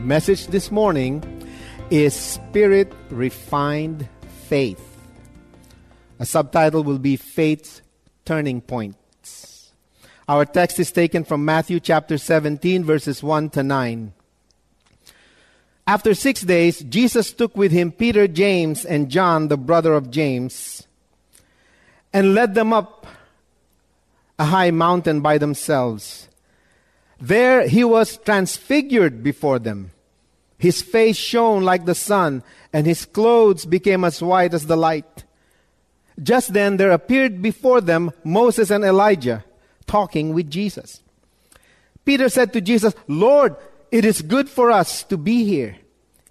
The message this morning is Spirit Refined Faith. A subtitle will be Faith's Turning Points. Our text is taken from Matthew chapter 17, verses 1 to 9. After six days, Jesus took with him Peter, James, and John, the brother of James, and led them up a high mountain by themselves. There he was transfigured before them. His face shone like the sun, and his clothes became as white as the light. Just then there appeared before them Moses and Elijah talking with Jesus. Peter said to Jesus, Lord, it is good for us to be here.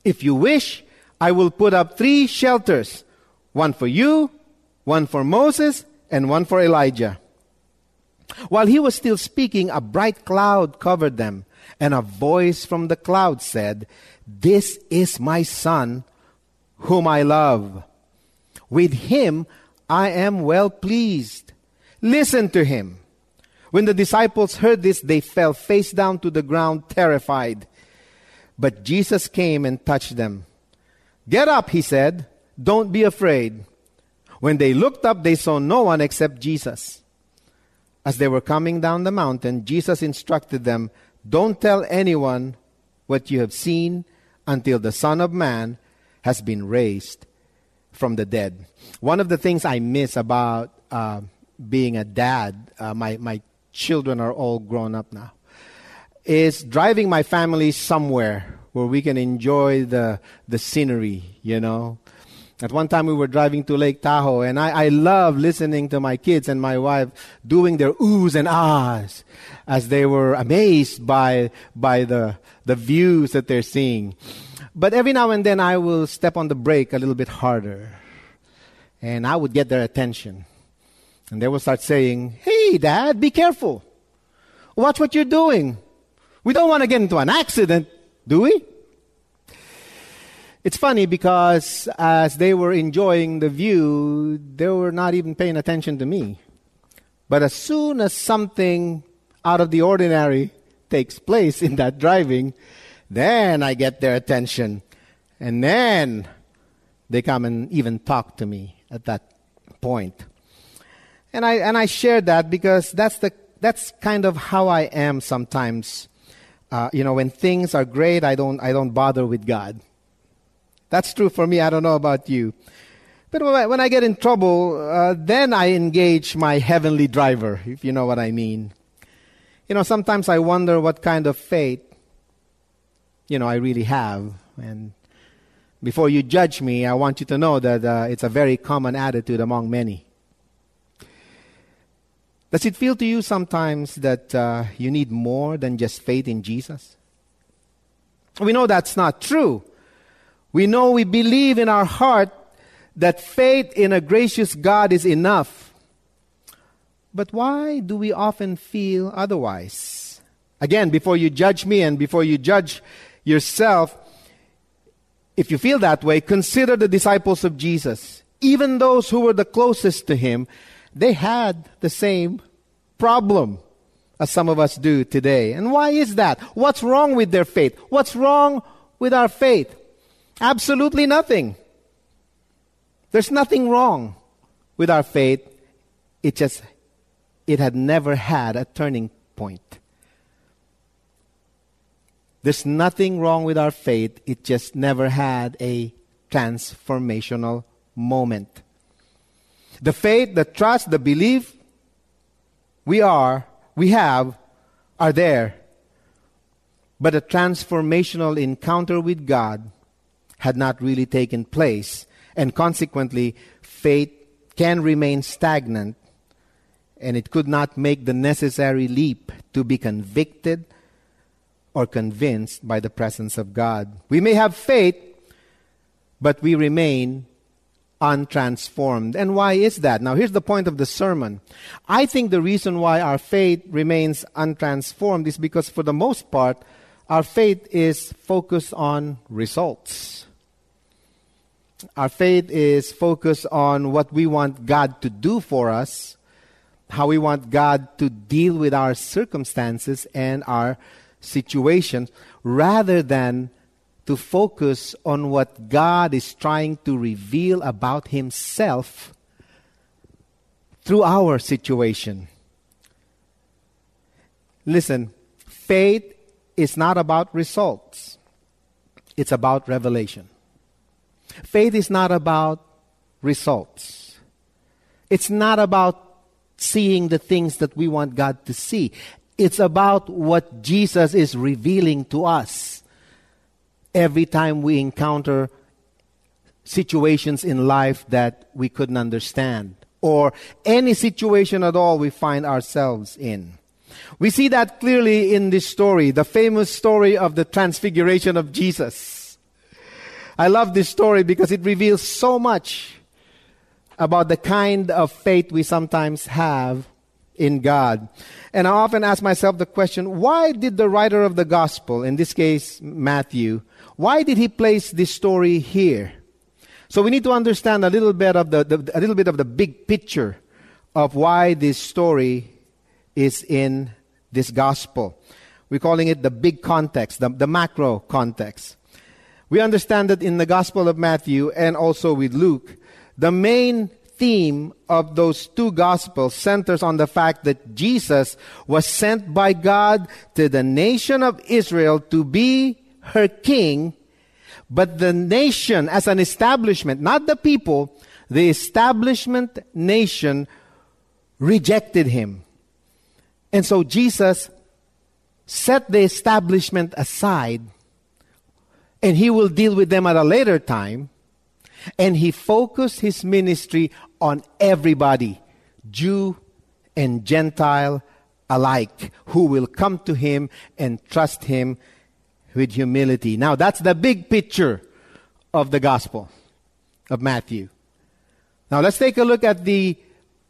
If you wish, I will put up three shelters one for you, one for Moses, and one for Elijah. While he was still speaking, a bright cloud covered them, and a voice from the cloud said, This is my son, whom I love. With him I am well pleased. Listen to him. When the disciples heard this, they fell face down to the ground, terrified. But Jesus came and touched them. Get up, he said. Don't be afraid. When they looked up, they saw no one except Jesus. As they were coming down the mountain, Jesus instructed them, Don't tell anyone what you have seen until the Son of Man has been raised from the dead. One of the things I miss about uh, being a dad, uh, my, my children are all grown up now, is driving my family somewhere where we can enjoy the, the scenery, you know. At one time we were driving to Lake Tahoe, and I, I love listening to my kids and my wife doing their oohs and ahs as they were amazed by, by the, the views that they're seeing. But every now and then I will step on the brake a little bit harder, and I would get their attention. And they will start saying, Hey, Dad, be careful. Watch what you're doing. We don't want to get into an accident, do we? It's funny because as they were enjoying the view, they were not even paying attention to me. But as soon as something out of the ordinary takes place in that driving, then I get their attention. And then they come and even talk to me at that point. And I, and I share that because that's, the, that's kind of how I am sometimes. Uh, you know, when things are great, I don't, I don't bother with God. That's true for me. I don't know about you. But when I get in trouble, uh, then I engage my heavenly driver, if you know what I mean. You know, sometimes I wonder what kind of faith, you know, I really have. And before you judge me, I want you to know that uh, it's a very common attitude among many. Does it feel to you sometimes that uh, you need more than just faith in Jesus? We know that's not true. We know we believe in our heart that faith in a gracious God is enough. But why do we often feel otherwise? Again, before you judge me and before you judge yourself, if you feel that way, consider the disciples of Jesus. Even those who were the closest to him, they had the same problem as some of us do today. And why is that? What's wrong with their faith? What's wrong with our faith? Absolutely nothing. There's nothing wrong with our faith. It just, it had never had a turning point. There's nothing wrong with our faith. It just never had a transformational moment. The faith, the trust, the belief we are, we have, are there. But a transformational encounter with God had not really taken place. And consequently, faith can remain stagnant and it could not make the necessary leap to be convicted or convinced by the presence of God. We may have faith, but we remain untransformed. And why is that? Now, here's the point of the sermon. I think the reason why our faith remains untransformed is because, for the most part, our faith is focused on results. Our faith is focused on what we want God to do for us, how we want God to deal with our circumstances and our situations, rather than to focus on what God is trying to reveal about Himself through our situation. Listen, faith is not about results, it's about revelation. Faith is not about results, it's not about seeing the things that we want God to see. It's about what Jesus is revealing to us every time we encounter situations in life that we couldn't understand, or any situation at all we find ourselves in. We see that clearly in this story, the famous story of the transfiguration of Jesus. I love this story because it reveals so much about the kind of faith we sometimes have in God. And I often ask myself the question why did the writer of the gospel, in this case Matthew, why did he place this story here? So we need to understand a little bit of the, the, a little bit of the big picture of why this story is in this gospel. We're calling it the big context, the, the macro context. We understand that in the Gospel of Matthew and also with Luke, the main theme of those two gospels centers on the fact that Jesus was sent by God to the nation of Israel to be her king, but the nation as an establishment, not the people, the establishment nation rejected him. And so Jesus set the establishment aside and he will deal with them at a later time. And he focused his ministry on everybody, Jew and Gentile alike, who will come to him and trust him with humility. Now, that's the big picture of the gospel of Matthew. Now, let's take a look at the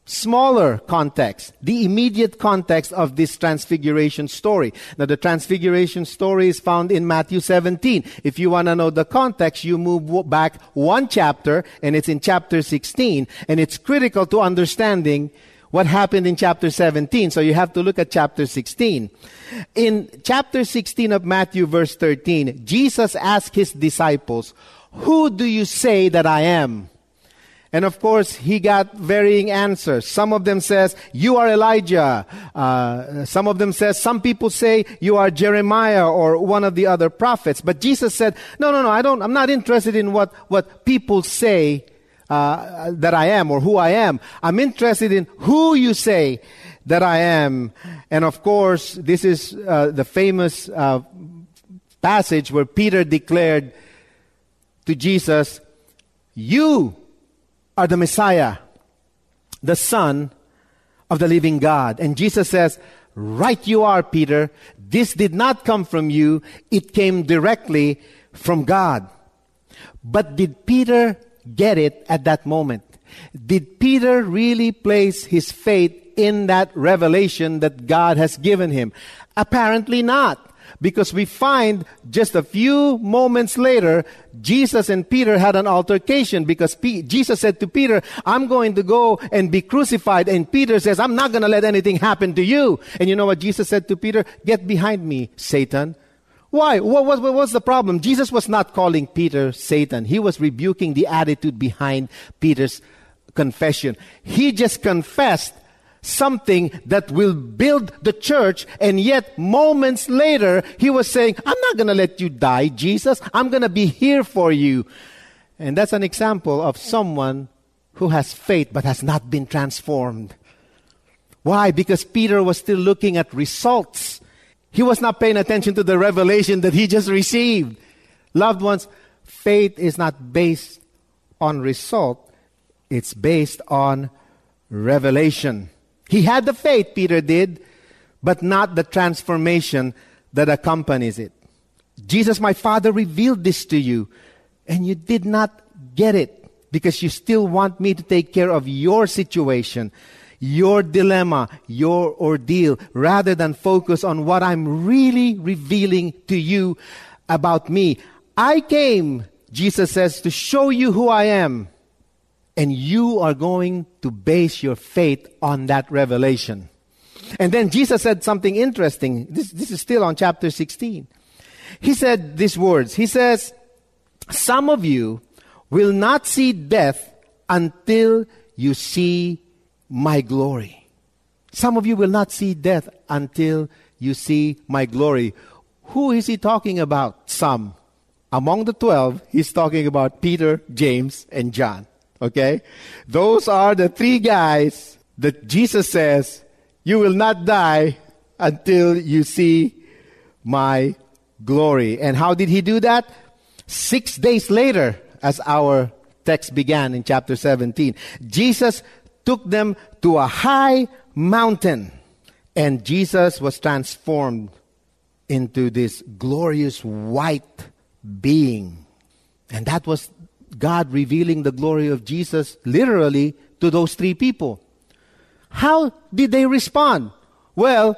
smaller context, the immediate context of this transfiguration story. Now, the transfiguration story is found in Matthew 17. If you want to know the context, you move back one chapter, and it's in chapter 16, and it's critical to understanding what happened in chapter 17. So you have to look at chapter 16. In chapter 16 of Matthew, verse 13, Jesus asked his disciples, Who do you say that I am? And of course, he got varying answers. Some of them says, you are Elijah. Uh, some of them says, some people say you are Jeremiah or one of the other prophets. But Jesus said, no, no, no, I don't, I'm not interested in what, what people say uh, that I am or who I am. I'm interested in who you say that I am. And of course, this is uh, the famous uh, passage where Peter declared to Jesus, You are the Messiah, the Son of the living God. And Jesus says, Right you are, Peter. This did not come from you, it came directly from God. But did Peter get it at that moment. Did Peter really place his faith in that revelation that God has given him? Apparently not. Because we find just a few moments later, Jesus and Peter had an altercation because P- Jesus said to Peter, I'm going to go and be crucified. And Peter says, I'm not going to let anything happen to you. And you know what Jesus said to Peter? Get behind me, Satan. Why? What was, what was the problem? Jesus was not calling Peter Satan. He was rebuking the attitude behind Peter's confession. He just confessed something that will build the church, and yet moments later, he was saying, I'm not going to let you die, Jesus. I'm going to be here for you. And that's an example of someone who has faith but has not been transformed. Why? Because Peter was still looking at results. He was not paying attention to the revelation that he just received. Loved ones, faith is not based on result, it's based on revelation. He had the faith, Peter did, but not the transformation that accompanies it. Jesus, my Father, revealed this to you, and you did not get it because you still want me to take care of your situation, your dilemma, your ordeal, rather than focus on what I'm really revealing to you about me. I came, Jesus says, to show you who I am and you are going to base your faith on that revelation. And then Jesus said something interesting. This, this is still on chapter 16. He said these words. He says, Some of you will not see death until you see my glory. Some of you will not see death until you see my glory. Who is he talking about? Some. Among the twelve, he's talking about Peter, James, and John. Okay? Those are the three guys that Jesus says, You will not die until you see my glory. And how did he do that? Six days later, as our text began in chapter 17, Jesus took them to a high mountain. And Jesus was transformed into this glorious white being. And that was God revealing the glory of Jesus literally to those three people. How did they respond? Well,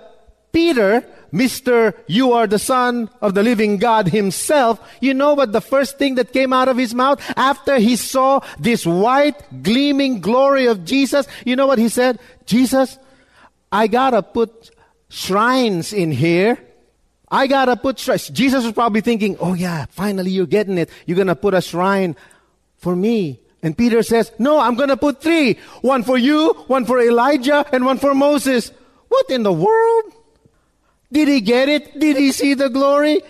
Peter, Mr. You are the Son of the living God himself, you know what the first thing that came out of his mouth after he saw this white, gleaming glory of Jesus? You know what he said? Jesus, I gotta put shrines in here. I gotta put shrines. Jesus was probably thinking, oh yeah, finally you're getting it. You're gonna put a shrine for me. And Peter says, No, I'm going to put three one for you, one for Elijah, and one for Moses. What in the world? Did he get it? Did he see the glory?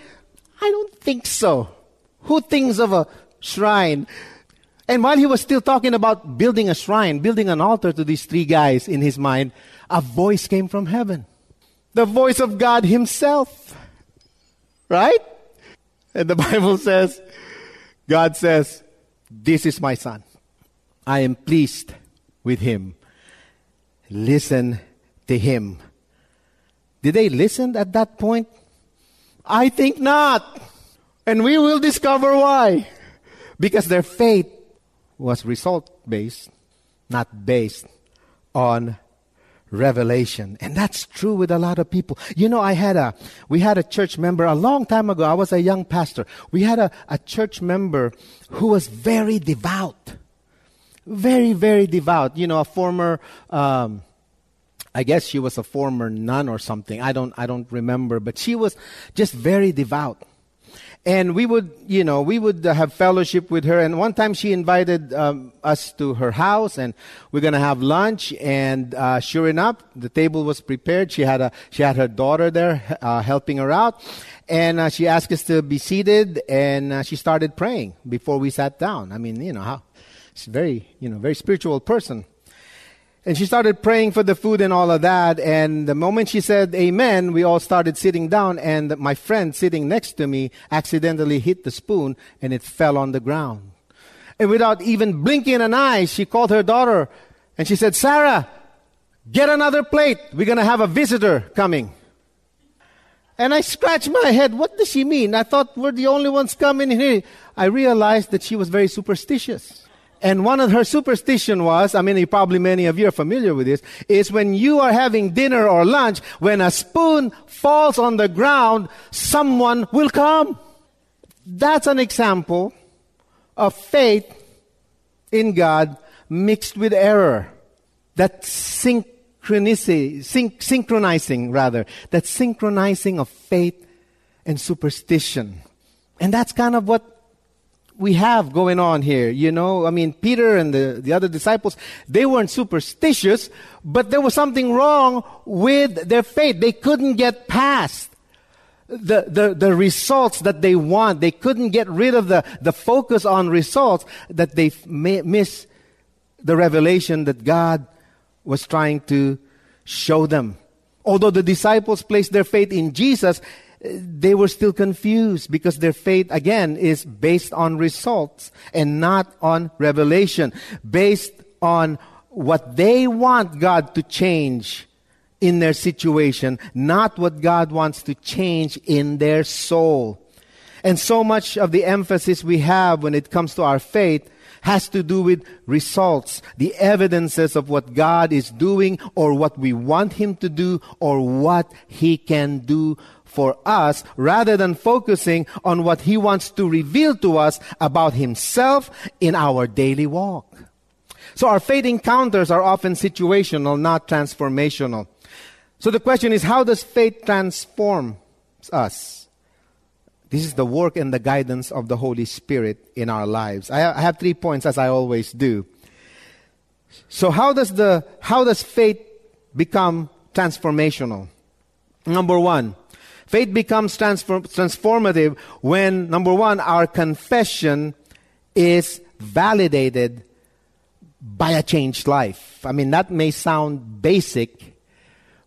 I don't think so. Who thinks of a shrine? And while he was still talking about building a shrine, building an altar to these three guys in his mind, a voice came from heaven. The voice of God Himself. Right? And the Bible says, God says, this is my son. I am pleased with him. Listen to him. Did they listen at that point? I think not. And we will discover why. Because their faith was result based, not based on revelation. And that's true with a lot of people. You know, I had a, we had a church member a long time ago. I was a young pastor. We had a, a church member who was very devout. Very, very devout. You know, a former, um, I guess she was a former nun or something. I don't, I don't remember, but she was just very devout and we would, you know, we would have fellowship with her. And one time she invited um, us to her house, and we're gonna have lunch. And uh, sure enough, the table was prepared. She had a, she had her daughter there uh, helping her out, and uh, she asked us to be seated, and uh, she started praying before we sat down. I mean, you know how, she's very, you know, very spiritual person. And she started praying for the food and all of that. And the moment she said amen, we all started sitting down. And my friend sitting next to me accidentally hit the spoon and it fell on the ground. And without even blinking an eye, she called her daughter and she said, Sarah, get another plate. We're going to have a visitor coming. And I scratched my head. What does she mean? I thought we're the only ones coming here. I realized that she was very superstitious. And one of her superstition was, I mean, probably many of you are familiar with this, is when you are having dinner or lunch, when a spoon falls on the ground, someone will come. That's an example of faith in God mixed with error. That syn- synchronizing rather, that synchronizing of faith and superstition. And that's kind of what we have going on here. You know, I mean, Peter and the, the other disciples, they weren't superstitious, but there was something wrong with their faith. They couldn't get past the, the, the results that they want. They couldn't get rid of the, the focus on results that they miss the revelation that God was trying to show them. Although the disciples placed their faith in Jesus, they were still confused because their faith, again, is based on results and not on revelation, based on what they want God to change in their situation, not what God wants to change in their soul. And so much of the emphasis we have when it comes to our faith has to do with results, the evidences of what God is doing or what we want Him to do or what He can do for us rather than focusing on what He wants to reveal to us about Himself in our daily walk. So our faith encounters are often situational, not transformational. So the question is, how does faith transform us? This is the work and the guidance of the Holy Spirit in our lives. I have three points as I always do. So how does the, how does faith become transformational? Number one, Faith becomes transform- transformative when, number one, our confession is validated by a changed life. I mean, that may sound basic,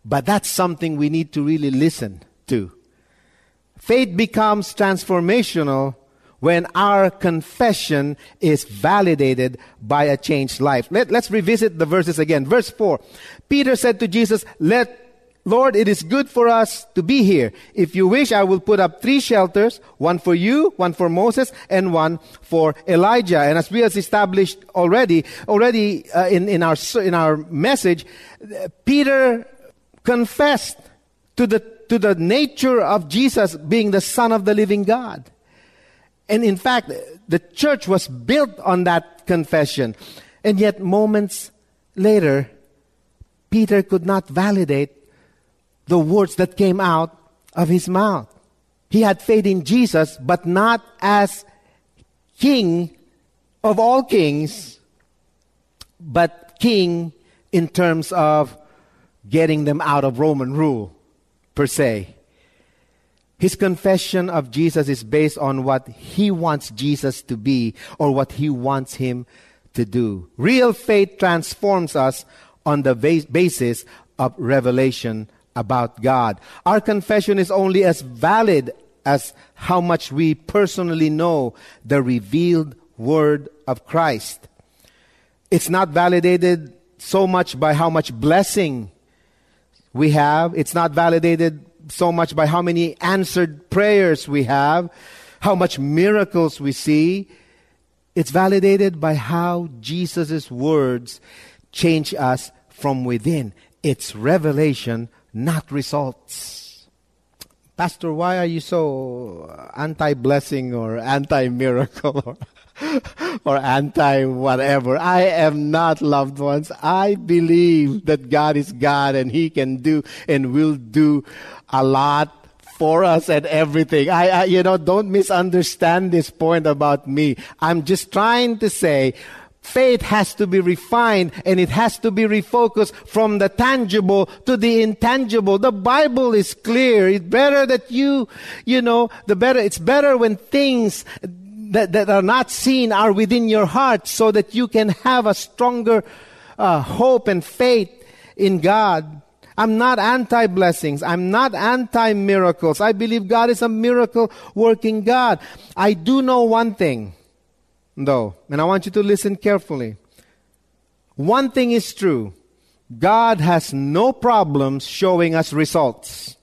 but that's something we need to really listen to. Faith becomes transformational when our confession is validated by a changed life. Let, us revisit the verses again. Verse 4. Peter said to Jesus, Let Lord, it is good for us to be here. If you wish, I will put up three shelters, one for you, one for Moses, and one for Elijah. And as we have established already, already uh, in, in, our, in our message, Peter confessed to the, to the nature of Jesus being the Son of the living God. And in fact, the church was built on that confession. And yet, moments later, Peter could not validate the words that came out of his mouth. He had faith in Jesus, but not as king of all kings, but king in terms of getting them out of Roman rule, per se. His confession of Jesus is based on what he wants Jesus to be or what he wants him to do. Real faith transforms us on the basis of revelation about God. Our confession is only as valid as how much we personally know the revealed word of Christ. It's not validated so much by how much blessing we have. It's not validated so much by how many answered prayers we have, how much miracles we see. It's validated by how Jesus' words change us from within. It's revelation not results. Pastor, why are you so anti blessing or anti miracle or, anti whatever? I am not loved ones. I believe that God is God and He can do and will do a lot for us and everything. I, I, you know, don't misunderstand this point about me. I'm just trying to say Faith has to be refined and it has to be refocused from the tangible to the intangible. The Bible is clear. It's better that you, you know, the better, it's better when things that, that are not seen are within your heart so that you can have a stronger uh, hope and faith in God. I'm not anti blessings. I'm not anti miracles. I believe God is a miracle working God. I do know one thing though, and I want you to listen carefully. One thing is true God has no problems showing us results.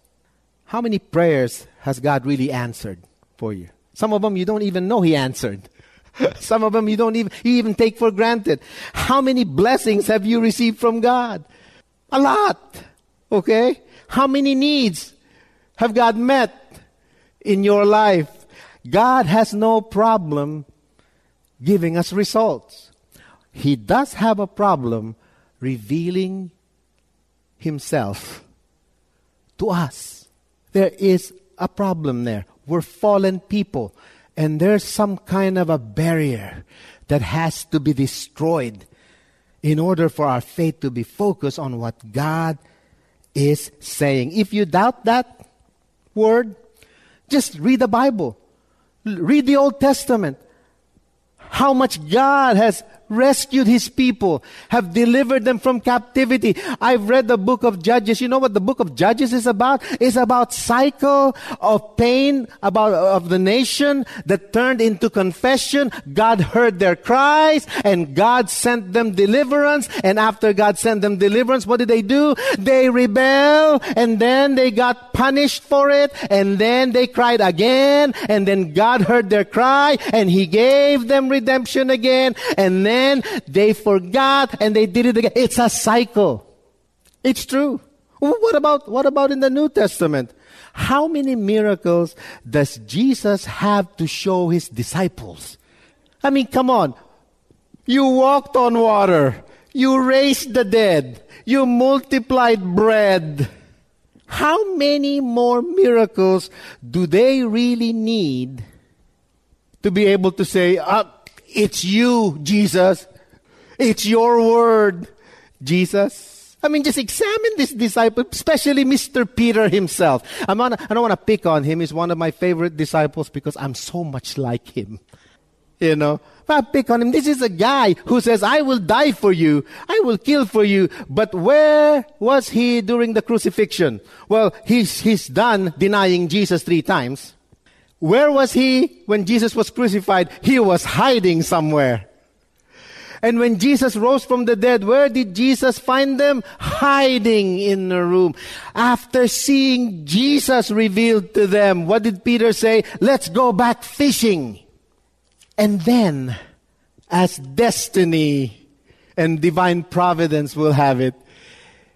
How many prayers has God really answered for you? Some of them you don't even know He answered. Some of them you don't even, you even take for granted. How many blessings have you received from God? A lot. Okay? How many needs have God met in your life? God has no problem giving us results. He does have a problem revealing himself to us. There is a problem there. We're fallen people. And there's some kind of a barrier that has to be destroyed in order for our faith to be focused on what God is saying. If you doubt that word, just read the Bible. Read the Old Testament. How much God has rescued his people, have delivered them from captivity. I've read the book of Judges. You know what the book of Judges is about? It's about cycle of pain about of the nation that turned into confession. God heard their cries and God sent them deliverance. And after God sent them deliverance, what did they do? They rebel and then they got punished for it and then they cried again and then God heard their cry and he gave them redemption again and then again, they forgot, and they did it again. It's a cycle. It's true. What about, what about in the New Testament? How many miracles does Jesus have to show his disciples? I mean, come on. You walked on water. You raised the dead. You multiplied bread. How many more miracles do they really need to be able to say, uh, it's you, Jesus. It's your word, Jesus. I mean, just examine this disciple, especially Mr. Peter himself. I'm not, I don't want to pick on him. He's one of my favorite disciples because I'm so much like him. You know, if I pick on him, this is a guy who says, I will die for you. I will kill for you. But where was he during the crucifixion? Well, he's, he's done denying Jesus three times. Where was he when Jesus was crucified? He was hiding somewhere. And when Jesus rose from the dead, where did Jesus find them? Hiding in a room. After seeing Jesus revealed to them, what did Peter say? Let's go back fishing. And then, as destiny and divine providence will have it,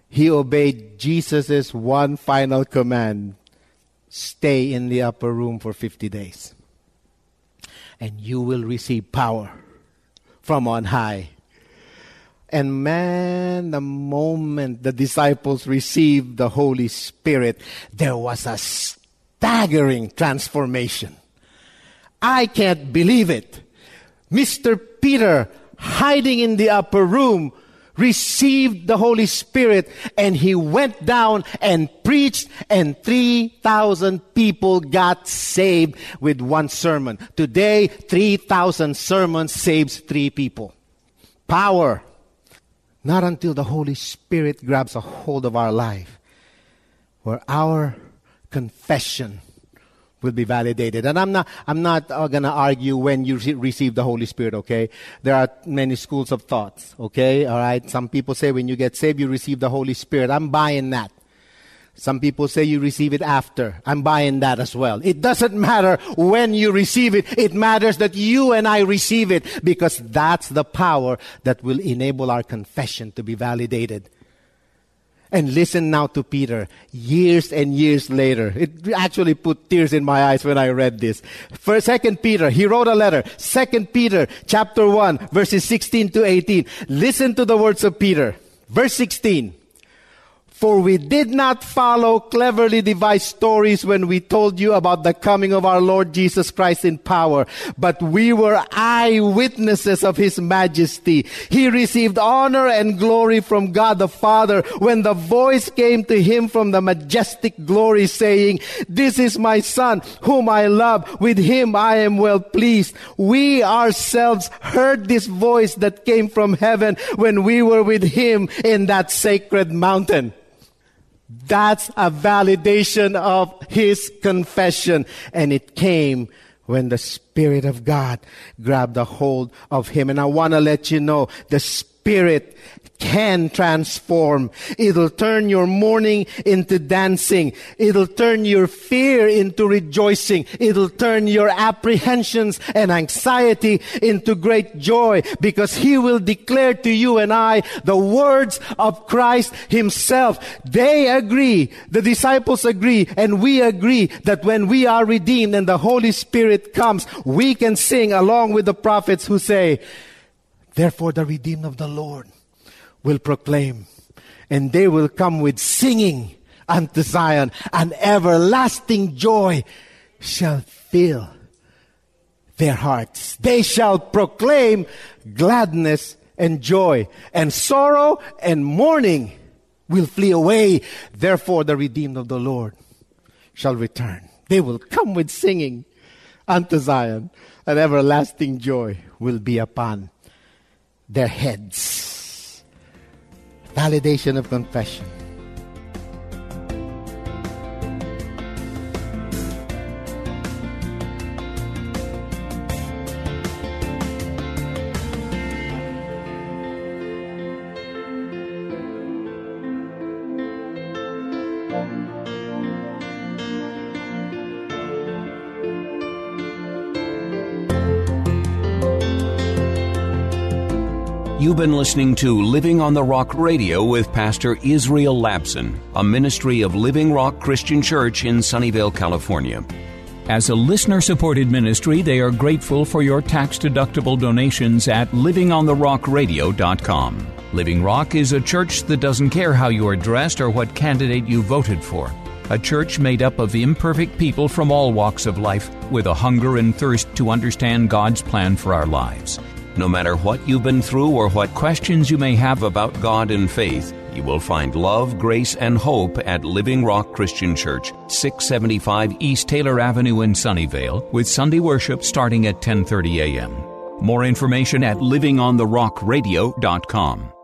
he obeyed Jesus' one final command stay in the upper room for 50 days. And you will receive power from on high. And man, the moment the disciples received the Holy Spirit, there was a staggering transformation. I can't believe it. Mr. Peter, hiding in the upper room, received the Holy Spirit and he went down and preached and 3,000 people got saved with one sermon. Today, 3,000 sermons saves three people. Power. Not until the Holy Spirit grabs a hold of our life where our confession will be validated. And I'm not, I'm not uh, going to argue when you re- receive the Holy Spirit, okay? There are many schools of thoughts, okay? All right? Some people say when you get saved, you receive the Holy Spirit. I'm buying that. Some people say you receive it after. I'm buying that as well. It doesn't matter when you receive it. It matters that you and I receive it because that's the power that will enable our confession to be validated. And listen now to Peter, years and years later. It actually put tears in my eyes when I read this. For second Peter, he wrote a letter. Second Peter, chapter 1, verses 16 to 18. Listen to the words of Peter. Verse 16. For we did not follow cleverly devised stories when we told you about the coming of our Lord Jesus Christ in power, but we were eyewitnesses of His majesty. He received honor and glory from God the Father when the voice came to Him from the majestic glory saying, This is my Son whom I love. With Him I am well pleased. We ourselves heard this voice that came from heaven when we were with Him in that sacred mountain. That's a validation of his confession. And it came when the Spirit of God grabbed a hold of him. And I want to let you know the Spirit can transform. It'll turn your mourning into dancing. It'll turn your fear into rejoicing. It'll turn your apprehensions and anxiety into great joy because He will declare to you and I the words of Christ Himself. They agree. The disciples agree and we agree that when we are redeemed and the Holy Spirit comes, we can sing along with the prophets who say, Therefore the redeemed of the Lord will proclaim. And they will come with singing unto Zion, and everlasting joy shall fill their hearts. They shall proclaim gladness and joy, and sorrow and mourning will flee away. Therefore, the redeemed of the Lord shall return. They will come with singing unto Zion, and everlasting joy will be upon their heads. Validation of confession. You've been listening to Living on the Rock Radio with Pastor Israel Labson, a ministry of Living Rock Christian Church in Sunnyvale, California. As a listener supported ministry, they are grateful for your tax deductible donations at livingontherockradio.com. Living Rock is a church that doesn't care how you are dressed or what candidate you voted for. A church made up of imperfect people from all walks of life with a hunger and thirst to understand God's plan for our lives. No matter what you've been through or what questions you may have about God and faith, you will find love, grace, and hope at Living Rock Christian Church, 675 East Taylor Avenue in Sunnyvale, with Sunday worship starting at 10:30 a.m. More information at livingontherockradio.com.